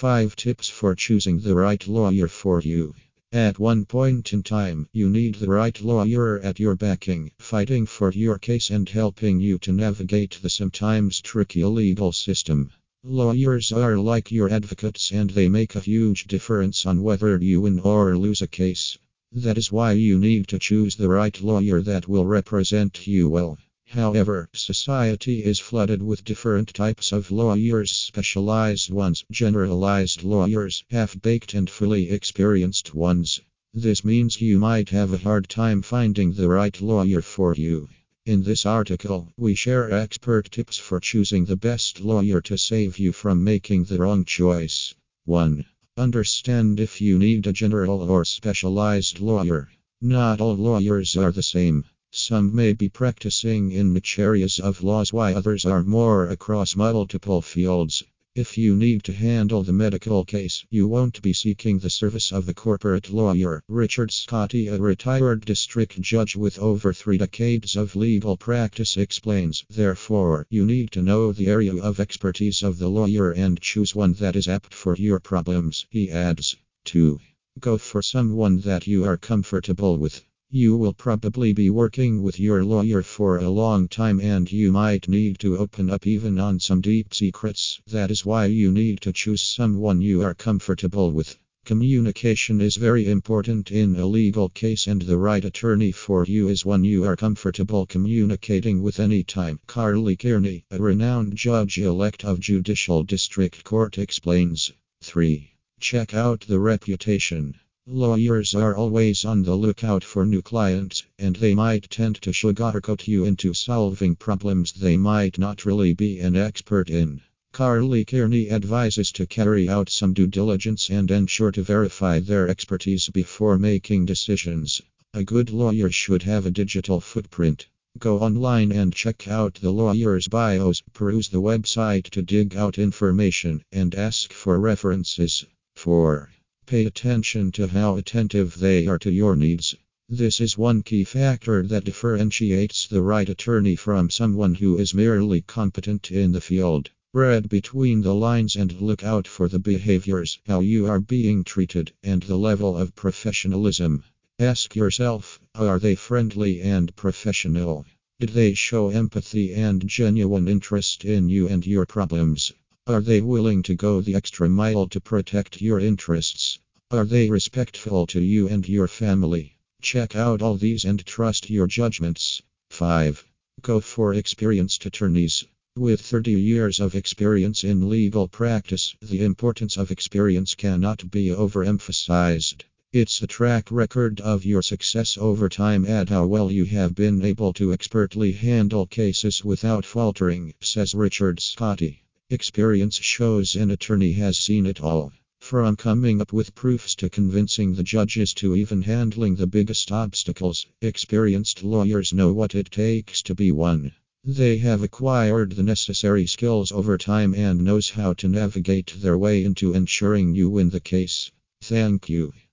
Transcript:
5 tips for choosing the right lawyer for you. At one point in time, you need the right lawyer at your backing, fighting for your case and helping you to navigate the sometimes tricky legal system. Lawyers are like your advocates and they make a huge difference on whether you win or lose a case. That is why you need to choose the right lawyer that will represent you well. However, society is flooded with different types of lawyers specialized ones, generalized lawyers, half baked and fully experienced ones. This means you might have a hard time finding the right lawyer for you. In this article, we share expert tips for choosing the best lawyer to save you from making the wrong choice. 1. Understand if you need a general or specialized lawyer. Not all lawyers are the same. Some may be practicing in niche areas of laws while others are more across multiple fields. If you need to handle the medical case, you won't be seeking the service of the corporate lawyer. Richard Scotti, a retired district judge with over three decades of legal practice, explains Therefore, you need to know the area of expertise of the lawyer and choose one that is apt for your problems. He adds 2. Go for someone that you are comfortable with. You will probably be working with your lawyer for a long time and you might need to open up even on some deep secrets. That is why you need to choose someone you are comfortable with. Communication is very important in a legal case, and the right attorney for you is one you are comfortable communicating with any time. Carli Kierny, a renowned judge elect of Judicial District Court, explains 3. Check out the reputation. Lawyers are always on the lookout for new clients, and they might tend to sugarcoat you into solving problems they might not really be an expert in. Carli Kierny advises to carry out some due diligence and ensure to verify their expertise before making decisions. A good lawyer should have a digital footprint. Go online and check out the lawyer's bios, peruse the website to dig out information, and ask for references. 4. Pay attention to how attentive they are to your needs. This is one key factor that differentiates the right attorney from someone who is merely competent in the field. Read between the lines and look out for the behaviors, how you are being treated, and the level of professionalism. Ask yourself are they friendly and professional? Did they show empathy and genuine interest in you and your problems? Are they willing to go the extra mile to protect your interests? Are they respectful to you and your family? Check out all these and trust your judgments. 5. Go for experienced attorneys. With 30 years of experience in legal practice, the importance of experience cannot be overemphasized. It's a track record of your success over time and how well you have been able to expertly handle cases without faltering, says Richard Scotti. Experience shows an attorney has seen it all. From coming up with proofs to convincing the judges to even handling the biggest obstacles, experienced lawyers know what it takes to be one. They have acquired the necessary skills over time and knows how to navigate their way into ensuring you win the case. Thank you.